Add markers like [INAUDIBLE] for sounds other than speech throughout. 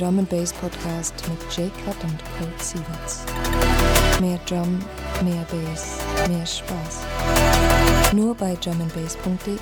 Drum and Bass Podcast mit J-Cut und Colt Sieverts. Mehr Drum, mehr Bass, mehr Spaß. Nur bei drumandbass.de.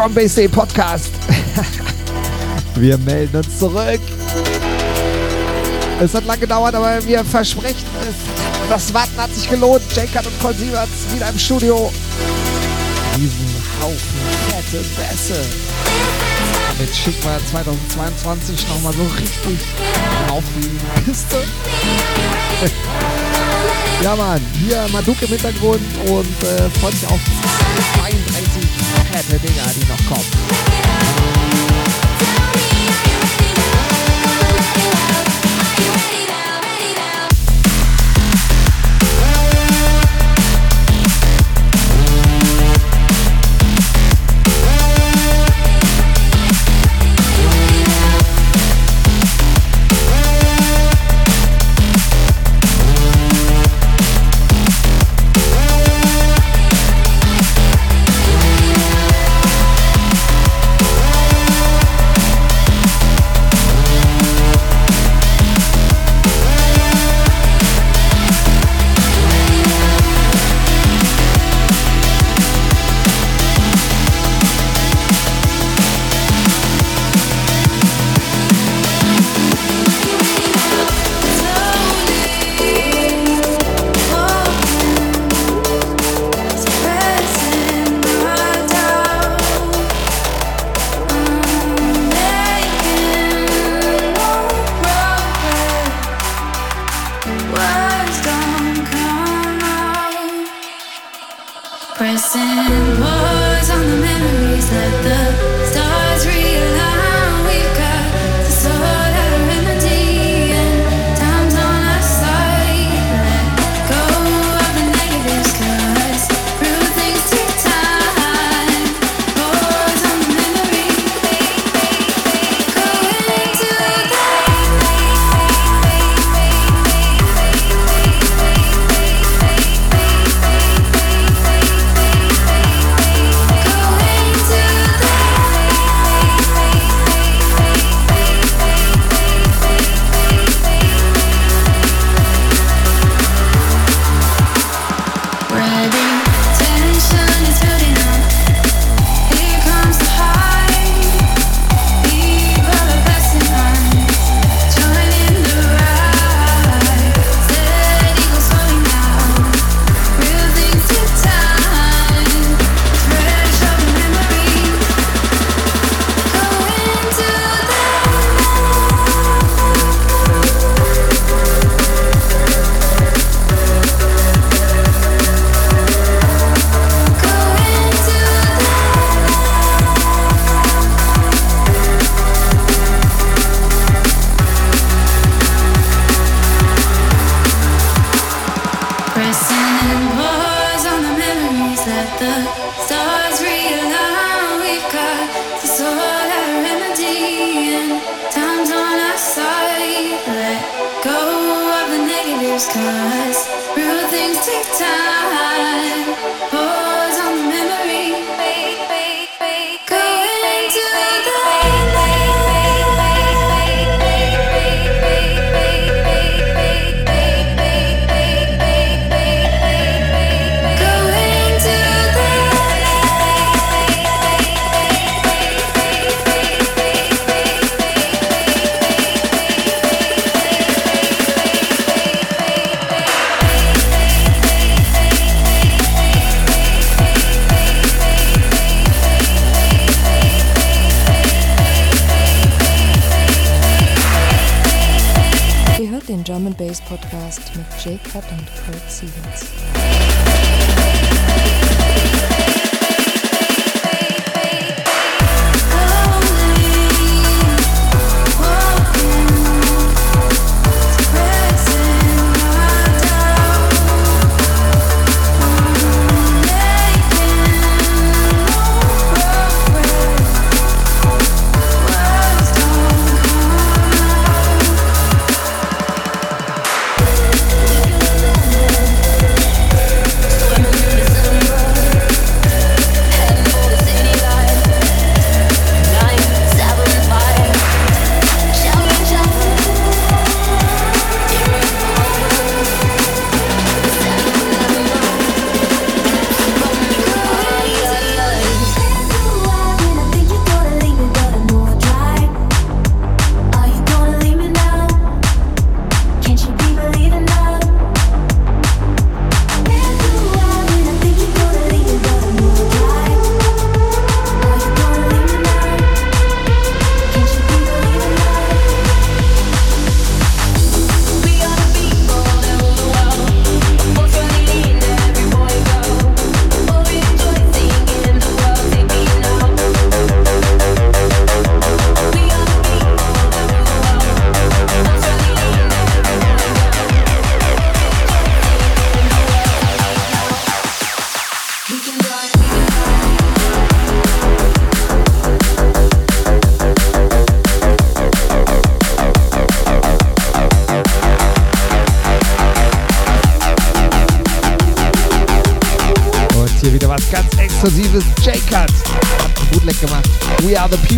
Drum Bass Day Podcast. [LAUGHS] wir melden uns zurück. Es hat lange gedauert, aber wir versprechen es. Das Warten hat sich gelohnt. Jacob und Col Sieverts wieder im Studio. Diesen Haufen fette Bässe. Damit schicken wir 2022 nochmal so richtig auf die Piste. [LAUGHS] ja, Mann, hier Maduk im Hintergrund und äh, freut sich auf 32 at headhuntingrt.com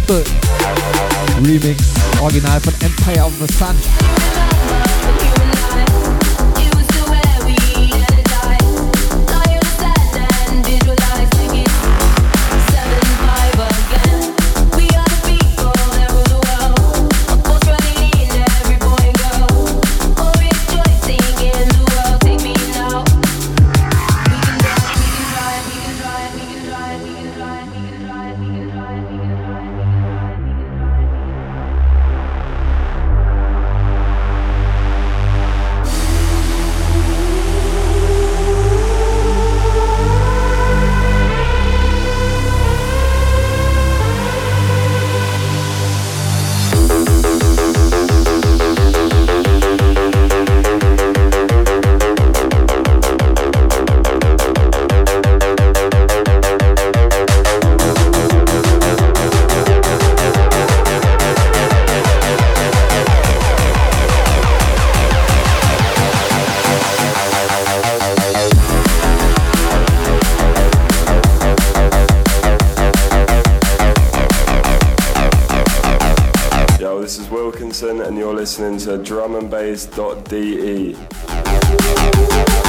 But. Listening to drumandbass.de.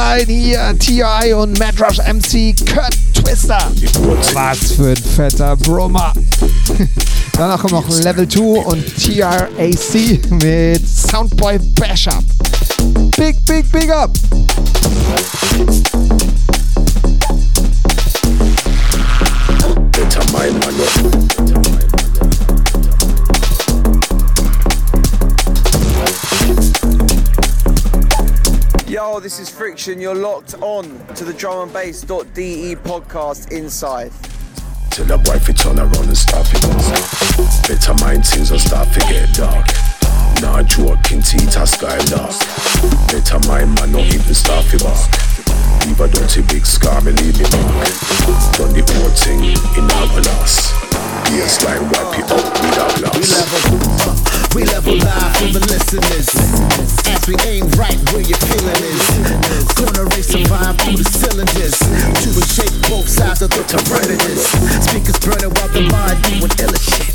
Bassline hier, T.I. und Madrush MC Kurt Twister. Was für ein fetter Brummer. [LAUGHS] Danach kommt noch Level 2 und TRAC mit Soundboy Bash Up. Big, big, big up. This is Friction. You're locked on to the drum and bass.de podcast inside. Till the wife it turn around and start. Better mind things start to get dark. Nah. Better mind man, not even start to back. Leave a dirty big scar, me mark. Done the whole thing in our loss. Baseline wipe it up with a We level, uh, we level live for the listeners. As we aim right where your feeling is. Gonna race survive through the cylinders. To a shape both sides of the perimeters. Speakers burning while the mind doing illa shit.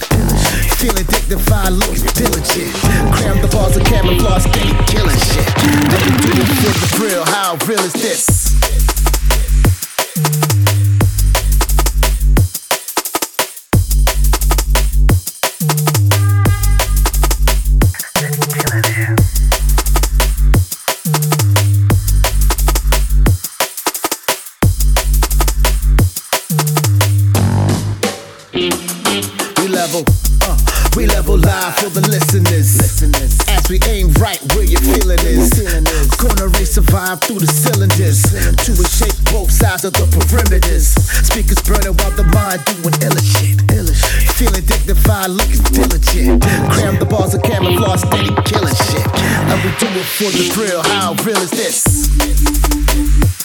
Feeling dignified, looking diligent. Cram the bars of camouflage, steady killing shit. Do it for the real. How real is this? Live for the listeners. As we aim right where your feeling is. Gonna race survive through the cylinders. To a shape both sides of the perimeters. Speakers burning while the mind doing illa shit. Feeling dignified, looking diligent. Cram the bars of camouflage, steady killing shit. And we do it for the thrill. How real is this?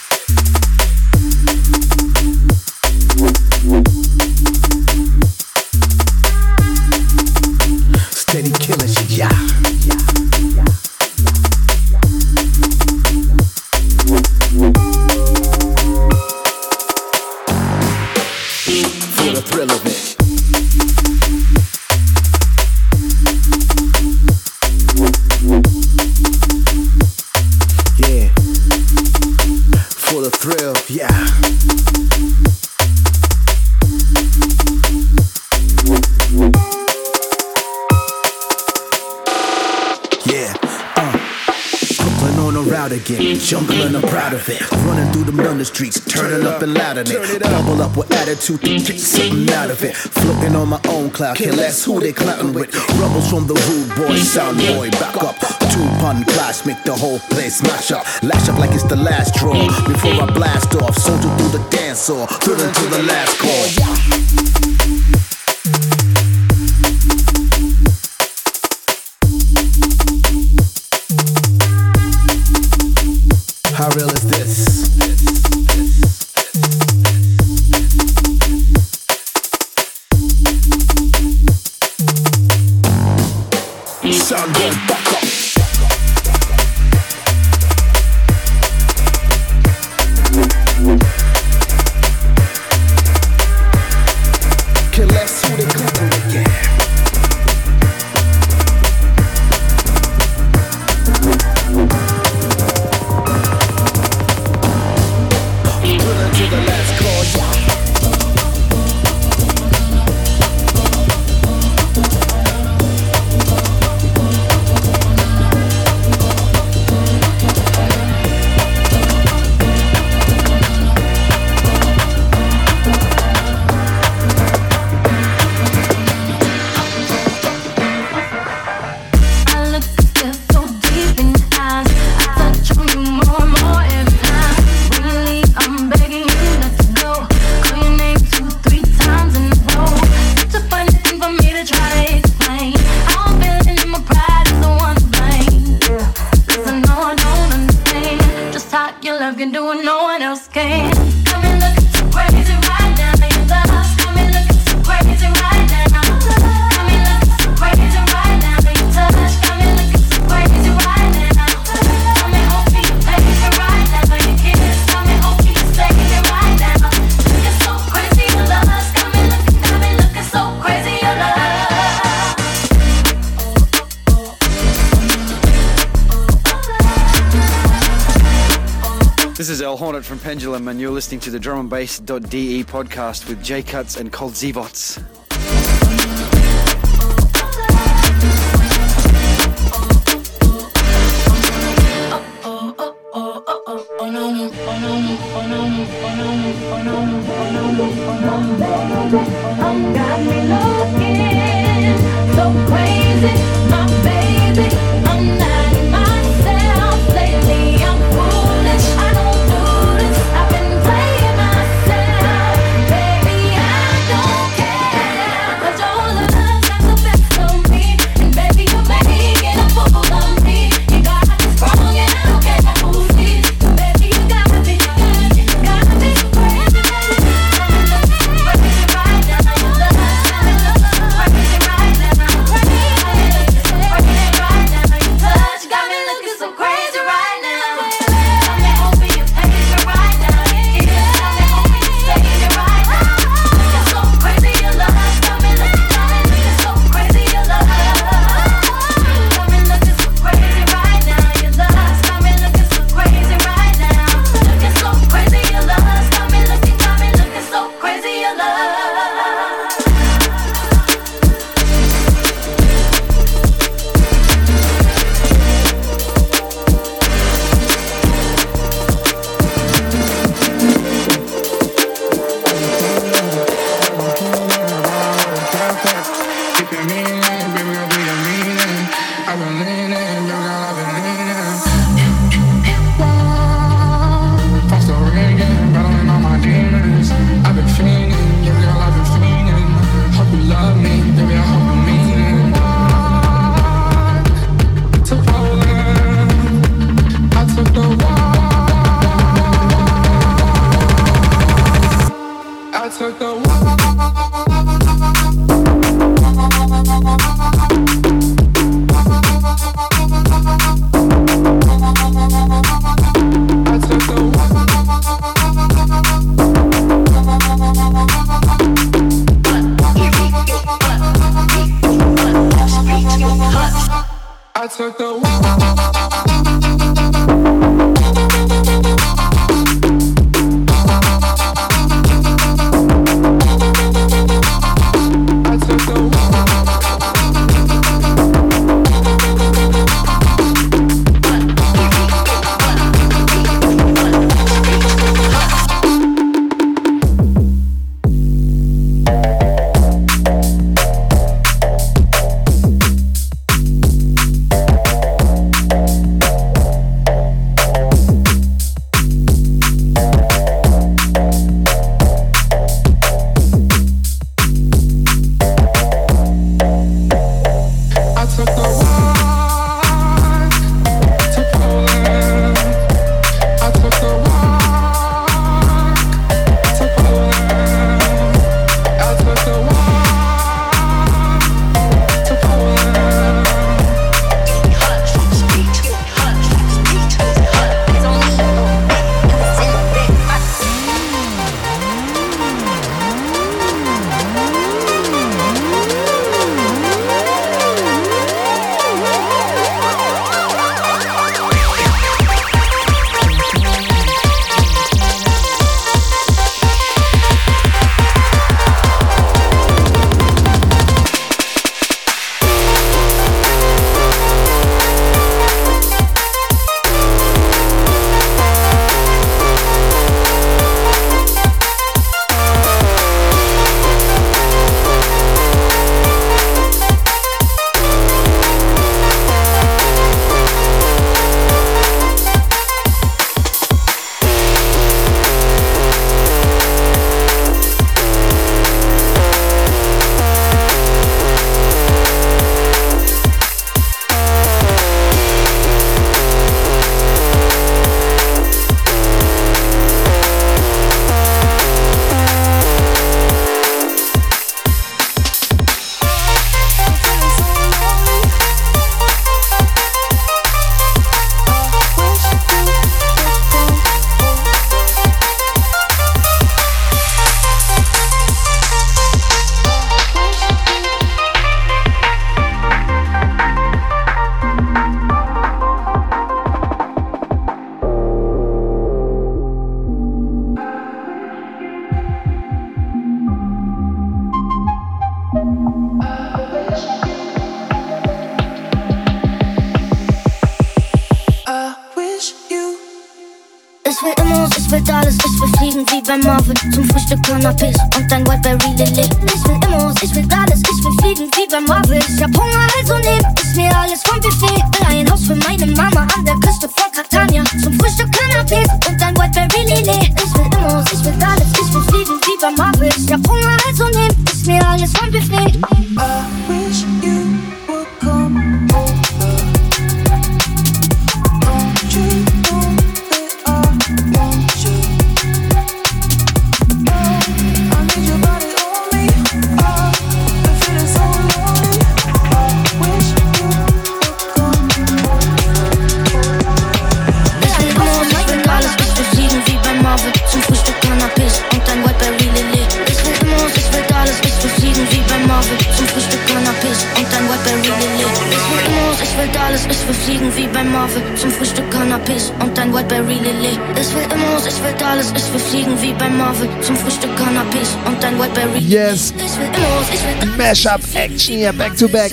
Yeah, uh. Brooklyn on the route again, jungle and I'm proud of it. Running through them London streets, turning up and loud in it. Bubble up with attitude to get something out of it. Floating on my own cloud, care less who they clowning with. Rubbles from the rude boy, sound boy, back up. Two pun clash, make the whole place mash up. Lash up like it's the last draw. Before I blast off, soldier through the dance hall, through to the last call. Real is this? El Hornet from Pendulum, and you're listening to the Drum and Bass.de podcast with Jaycuts and Kolt Siewerts. set the my pills. On time, what I really live. This with the most, ich Yes. Mashup Action hier, back to back.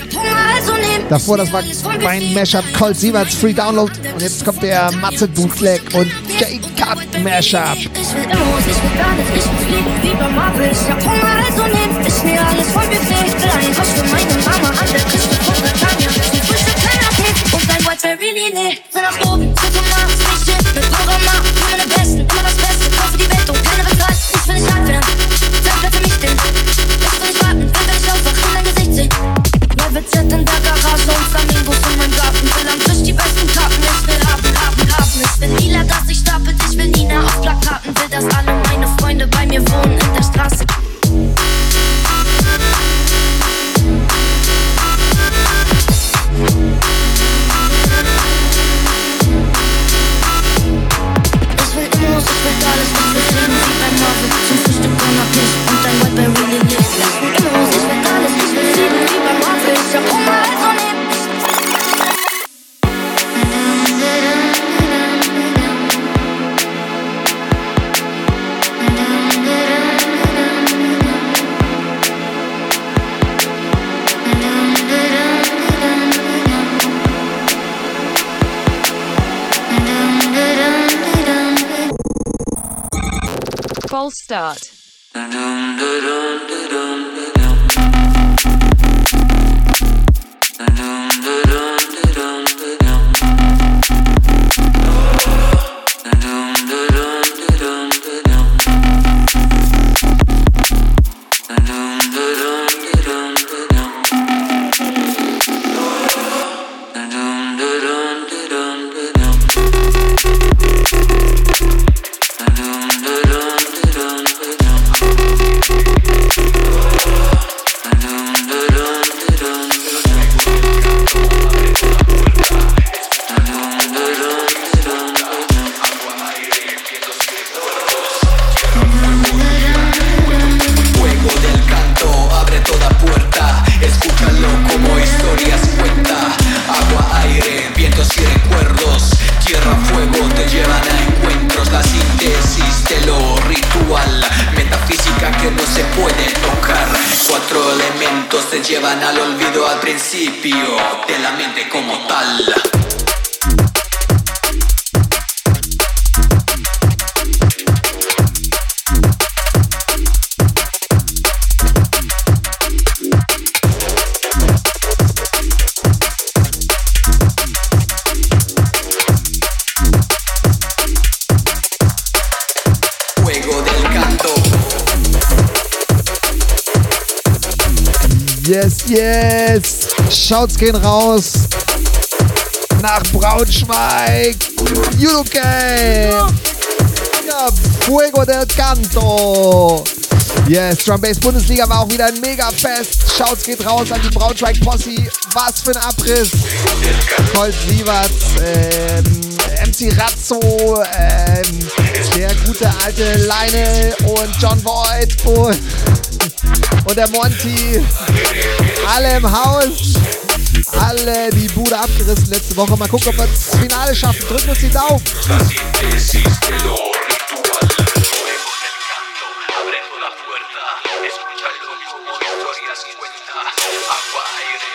Davor, das war mein Mashup Colt Sieverts Free Download. Und jetzt kommt der Matze Bootleg und J-Cut Mashup. Ich will los, ich will gar nicht, ich will lieber wie Marvel. Ich hab Hunger, also nehmt ich mir alles voll befähigt. Ich will ein Haus für meine Mama an der Küste von Catania. Ich will kleiner Kind und dein Boy Ferrini nicht. Gehen raus nach Braunschweig, UK, ja, Fuego del Canto. Yes, Drum Bass Bundesliga war auch wieder ein mega Fest. Schaut's geht raus an die Braunschweig Posse. Was für ein Abriss. Colt Sievert, ähm, MC Razzo, ähm, der gute alte Leine und John Void und, und der Monty. Alle im Haus alle die Bude abgerissen letzte Woche. Mal gucken, ob wir das Finale schaffen. Drücken uns die Daumen. Agua, aire.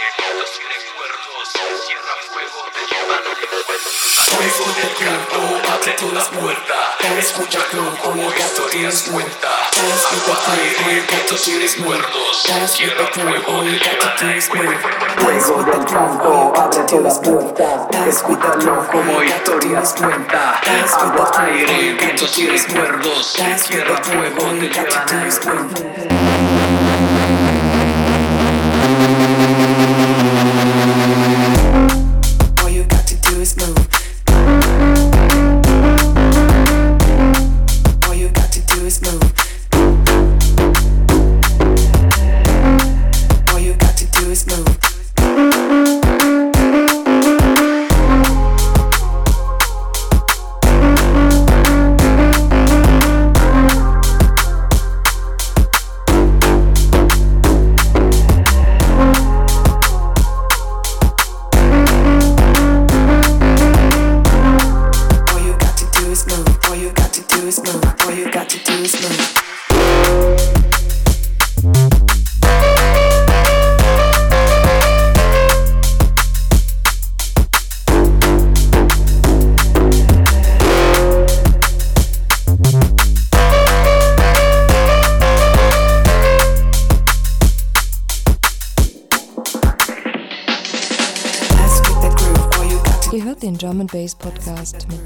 Eso del gran bate todas muertas Escucha como gato tienes cuenta. Agua, aire, gato tienes muertos. Tierra, fuego, el gato tienes muertos. Eso del gran bate todas muertas Escúchalo como gato tienes cuenta. Agua, aire, gato tienes muertos. Tierra, fuego, el gato tienes muertos is move.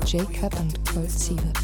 Jacob und Colt Siebert.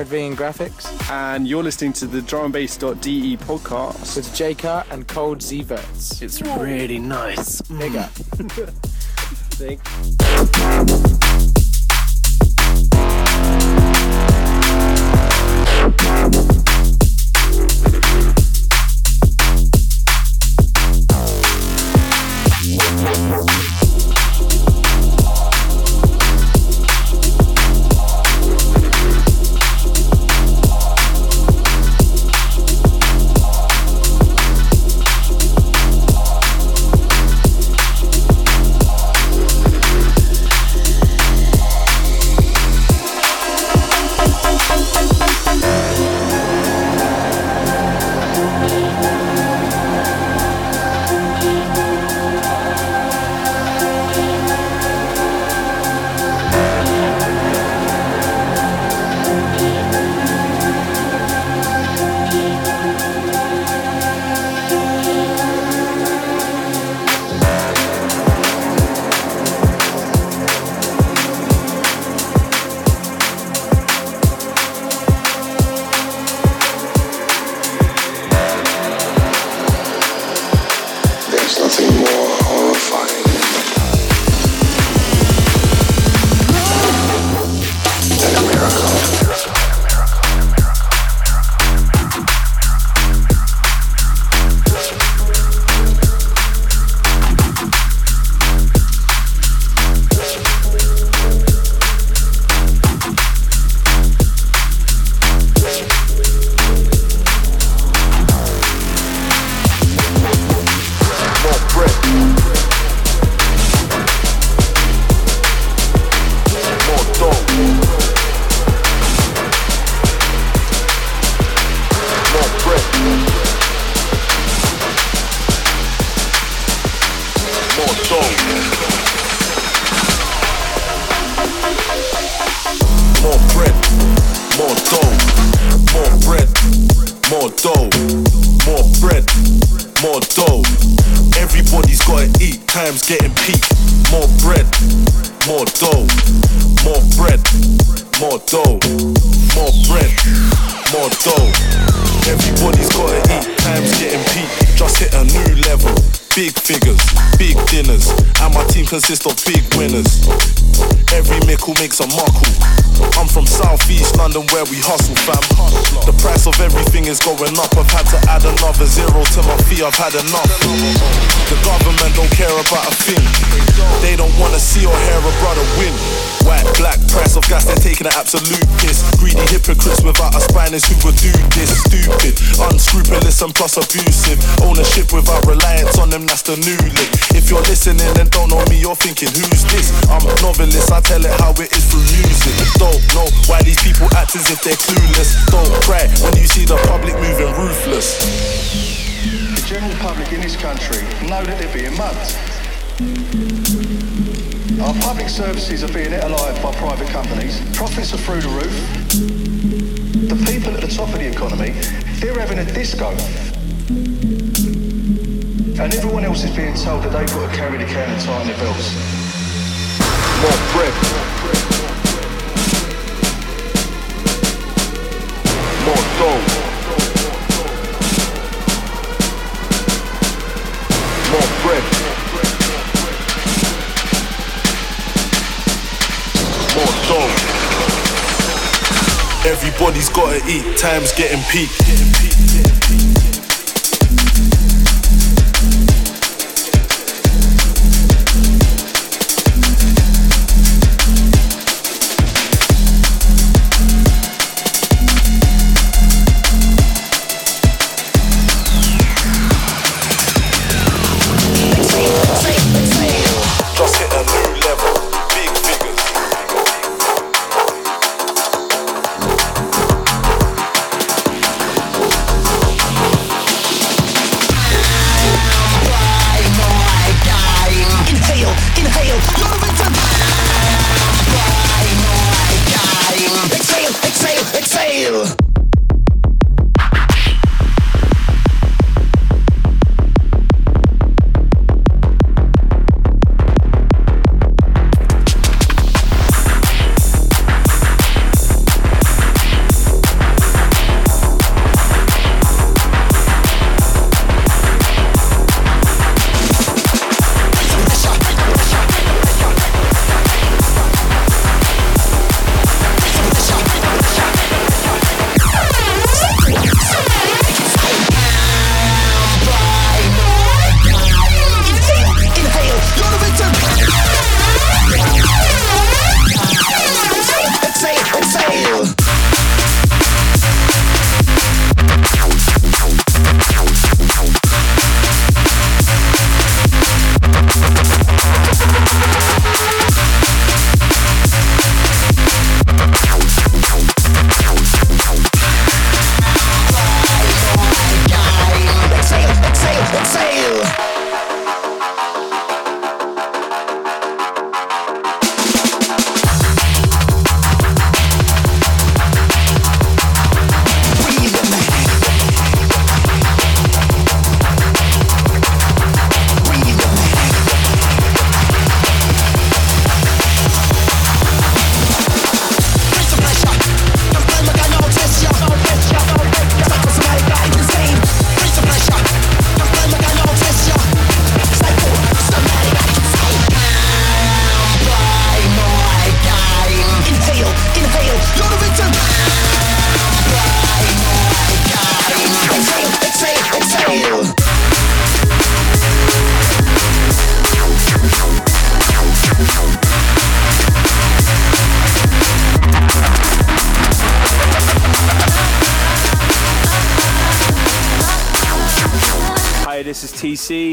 This Fred V in Grafix. And you're listening to the drumandbass.de podcast with Jaycut and Cold Z It's really nice. Big up. Think. Had enough. The government don't care about a thing. They don't wanna see or hear a brother win. White, black, press of gas, they're taking an absolute piss. Greedy hypocrites without a spine is who would do this. Stupid, unscrupulous and plus abusive. Ownership without reliance on them, that's the new lick. If you're listening and don't know me, you're thinking, who's this? I'm a novelist, I tell it how it is through music. Don't know why these people act as if they're clueless. Don't cry when you see the public moving general public in this country know that they're being mugged. Our public services are being ate alive by private companies. Profits are through the roof. The people at the top of the economy, they're having a disco. And everyone else is being told that they've got to carry the can and tighten their belts. More bread. More dough. Everybody's gotta eat, time's getting peak.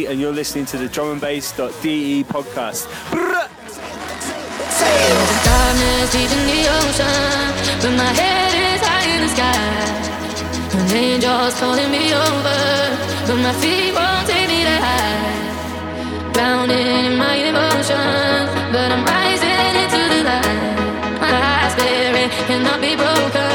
And you're listening to the Drum and Bass.de podcast. Darkness deep in the ocean, but my head is high in the sky. An angel's calling me over, but my feet won't take me high. In my emotions, but I'm rising into the light. My spirit cannot be broken.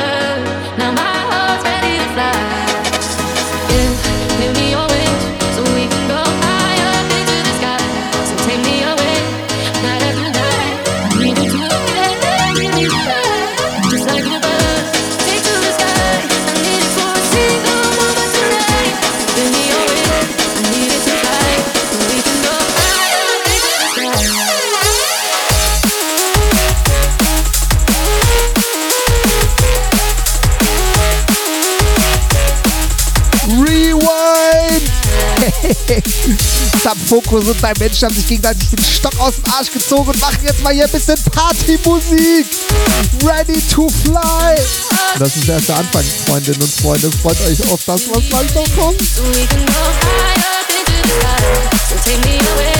Subfokus und dein Mensch haben sich gegenseitig den Stock aus dem Arsch gezogen und machen jetzt mal hier ein bisschen Partymusik. Ready to fly. Das ist erst der Anfang, Freundinnen und Freunde. Freut euch auf das, was gleich noch kommt. So take me away.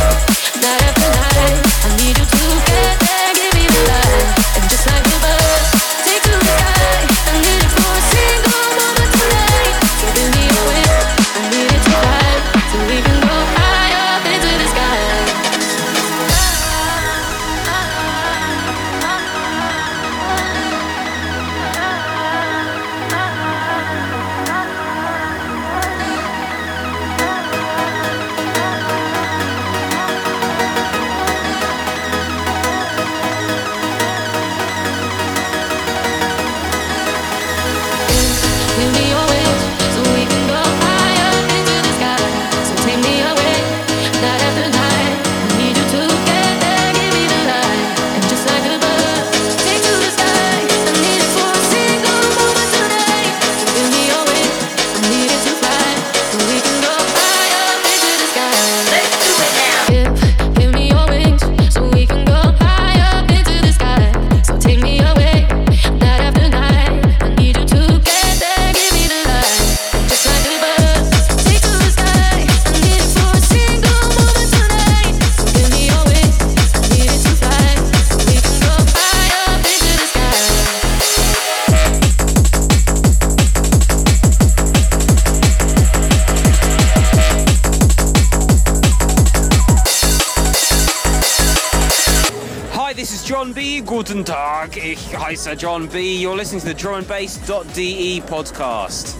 John B. You're listening to the drumandbass.de podcast.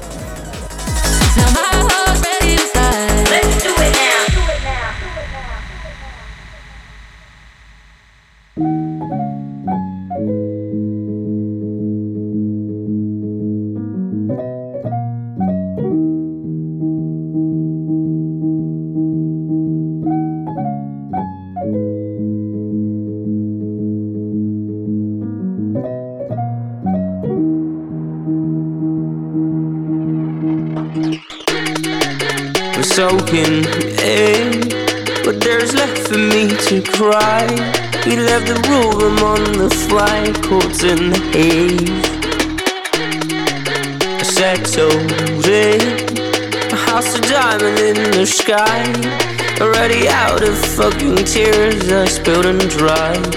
sky. Already out of fucking tears, I spilled and dried.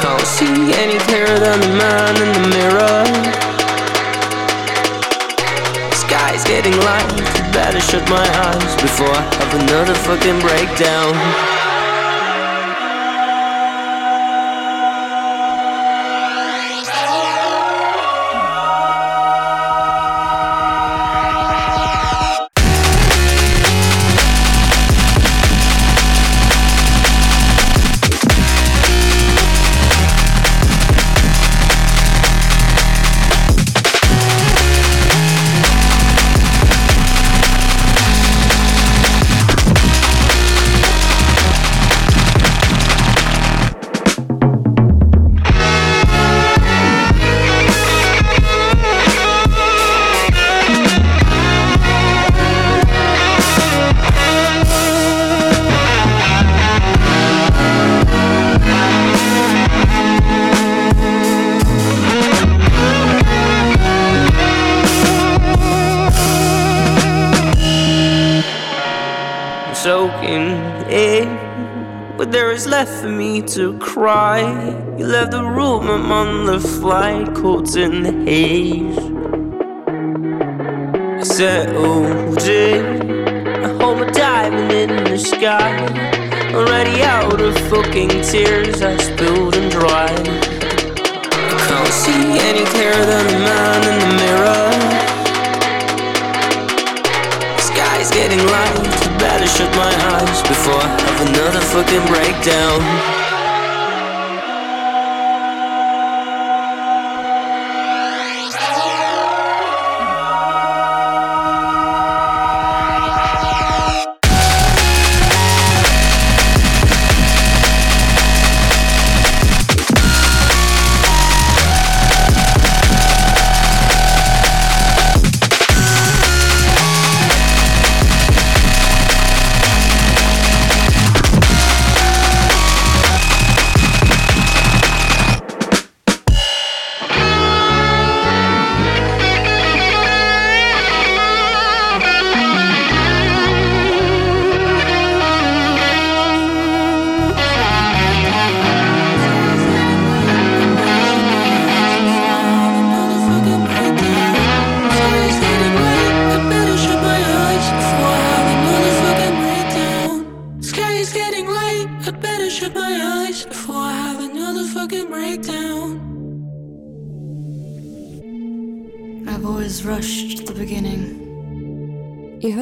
Can't see any clearer than the man in the mirror. Sky's getting light, better shut my eyes before I have another fucking breakdown. To cry. You left the room, I'm on the flight, caught in the haze. I said, oh, Jay, I hold my diamond in the sky. Already out of fucking tears, I spilled and dried. I can't see any clearer than the man in the mirror. The sky's getting light, better shut my eyes before I have another fucking breakdown.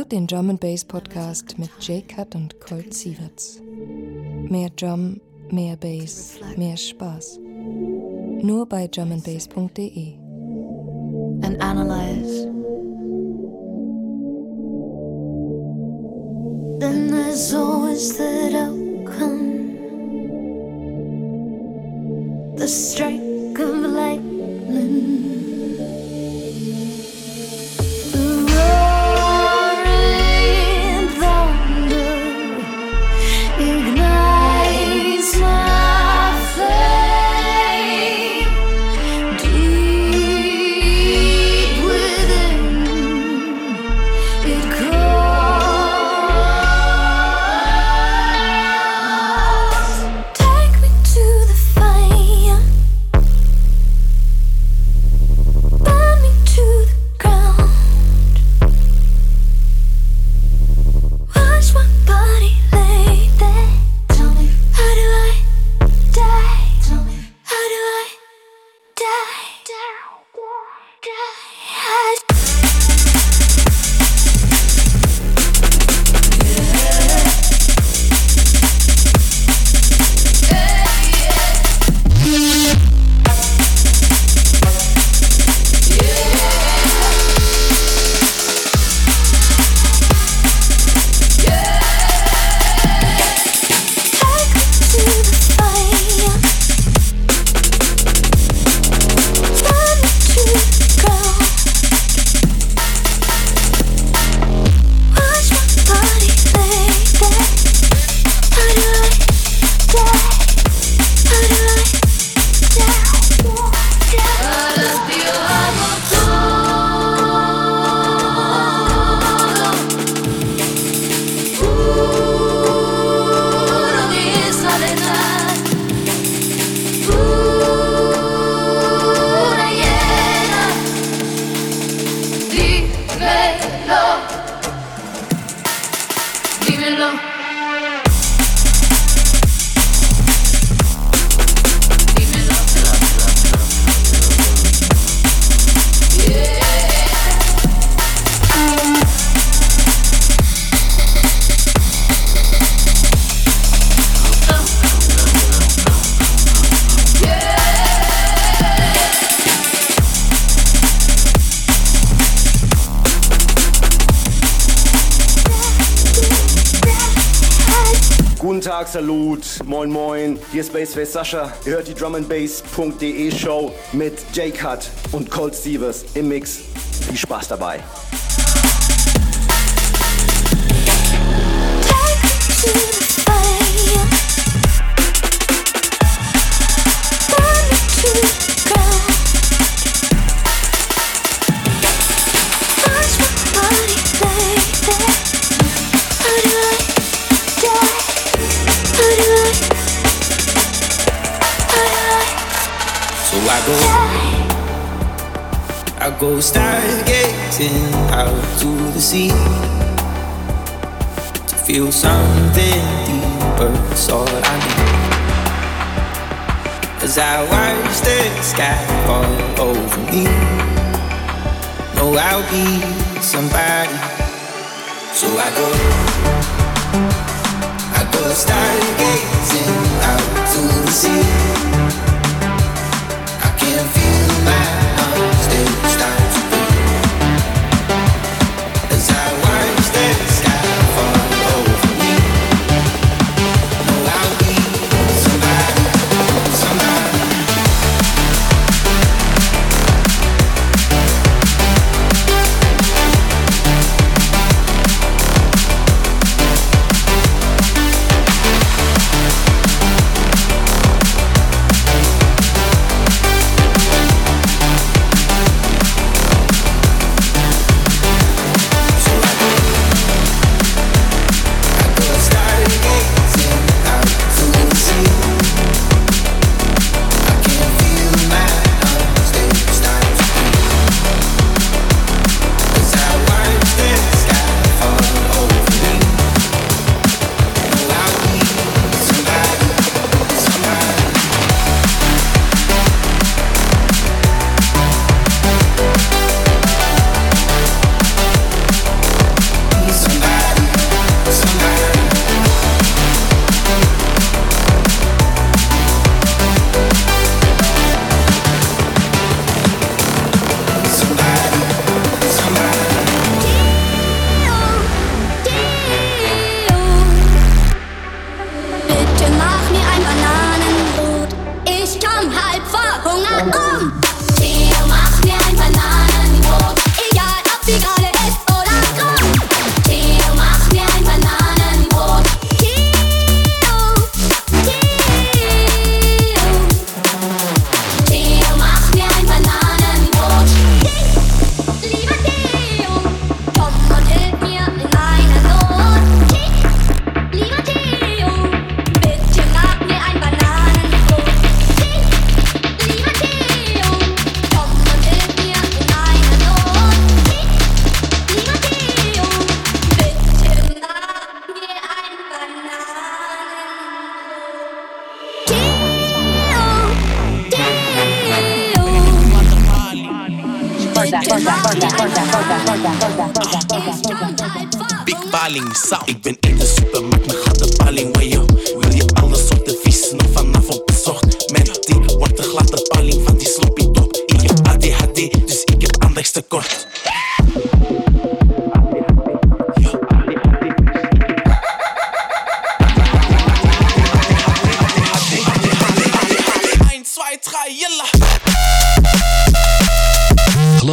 Hört den Drum Bass Podcast mit J-Cut und Colt Sieverts. Mehr Drum, mehr Bass, mehr Spaß. Nur bei drumandbass.de. and analyze. Then there's always that outcome. The strike of lightning. Tag, Salut, moin moin, hier ist Bassface Sascha. Ihr hört die drumandbass.de Show mit J-Cut und Colt Stevens im Mix. Viel Spaß dabei. go stargazing out to the sea to feel something deeper. That's all I need. As I watch the sky fall over me, know I'll be somebody. So I go, I go stargazing out to the sea.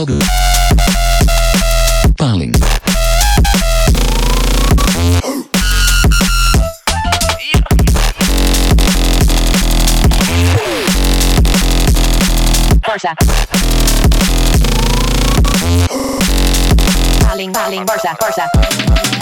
Brother. Falling. Versa. Falling, darling, Versa, Versa.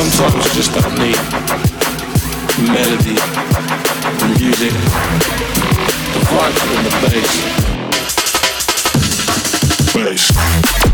Sometimes I just don't need melody, the music, the vibe and the bass. Bass.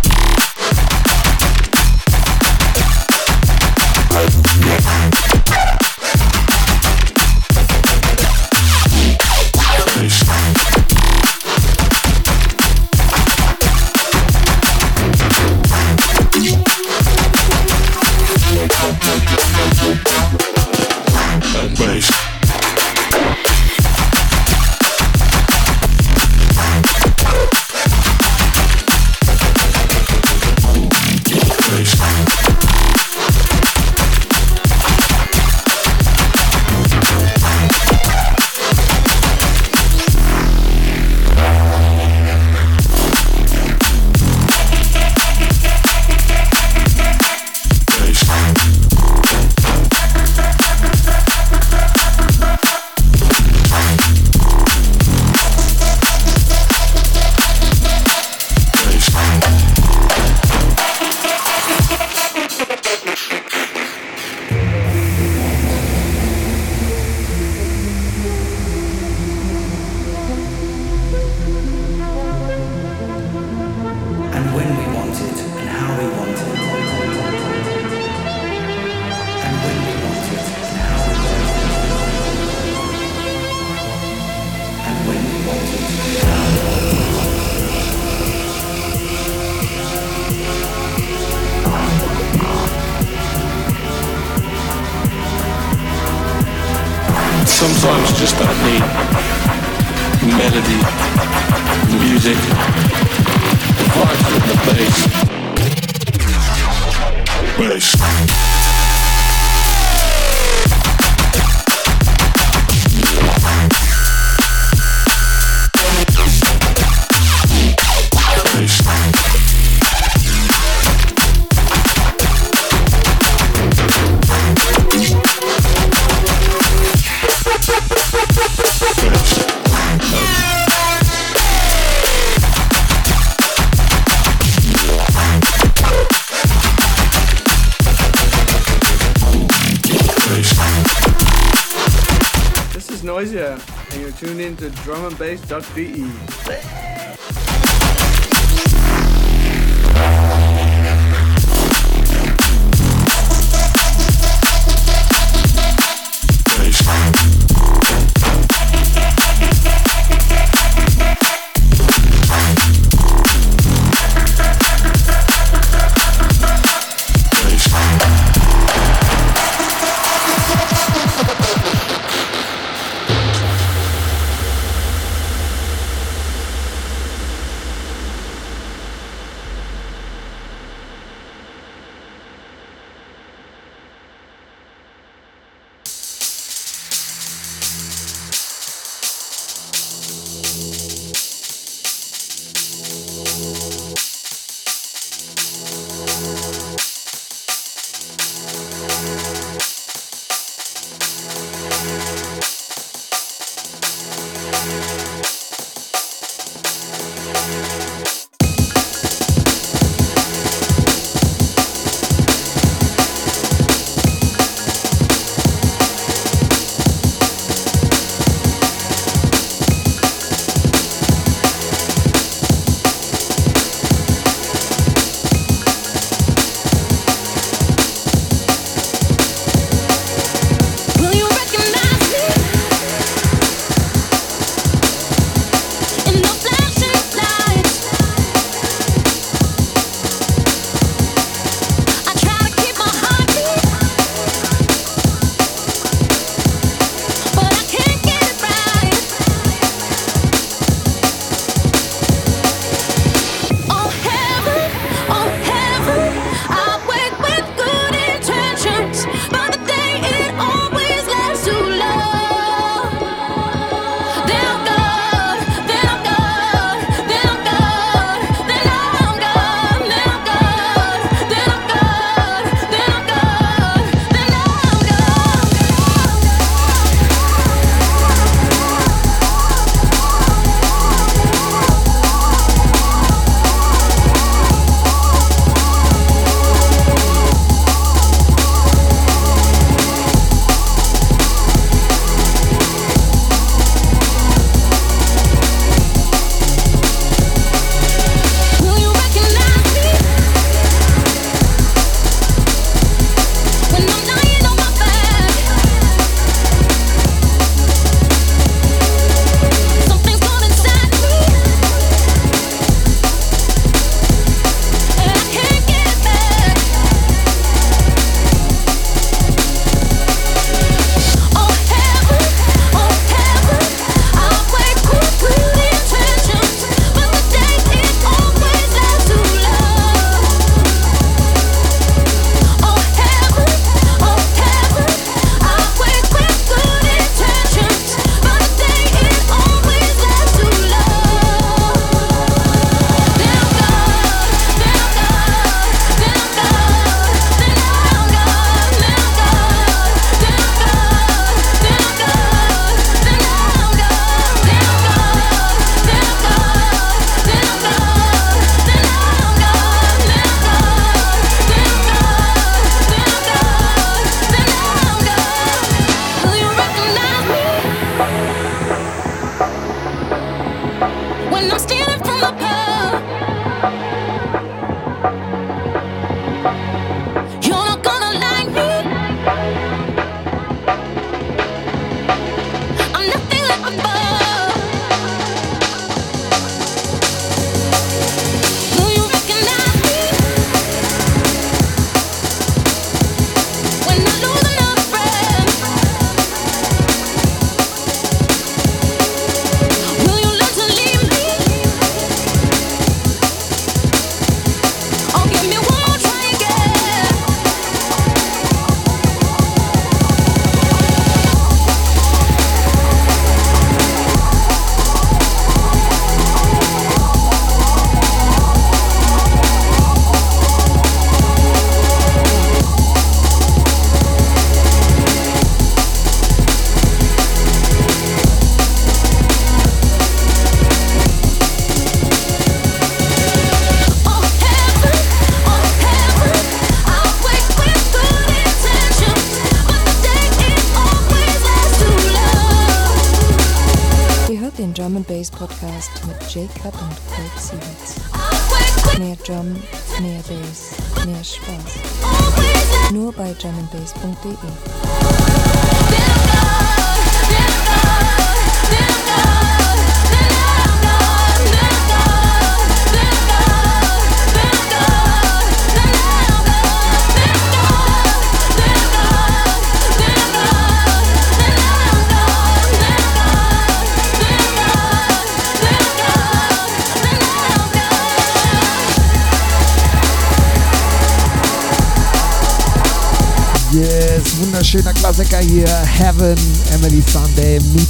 Noisia, and you're tuned in to drumandbass.de.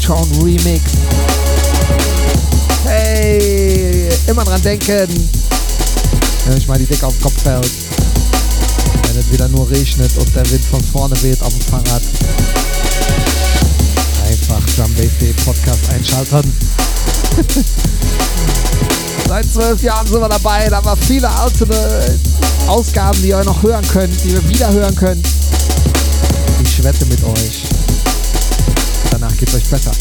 Metron Remix. Hey, immer dran denken. Wenn euch mal die Decke auf den Kopf fällt. Wenn es wieder nur regnet und der Wind von vorne weht auf dem Fahrrad. Einfach Drumbase Podcast einschalten. [LAUGHS] Seit zwölf Jahren sind wir dabei. Da haben wir viele alte Ausgaben, die ihr noch hören könnt, die ihr wieder hören könnt. Ich wette mit euch. Euch besser.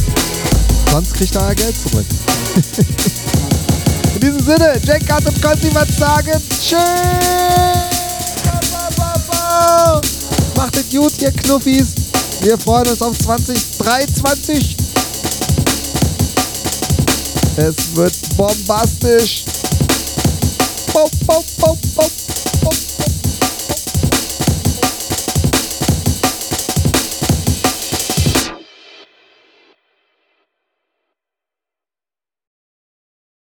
Sonst kriegt ihr euer Geld zurück. In diesem Sinne, Jack Cut und Conti was sagen. Tschüss. Macht es gut, ihr Knuffis. Wir freuen uns auf 2023. Es wird bombastisch. Bop, bop, bop, bop.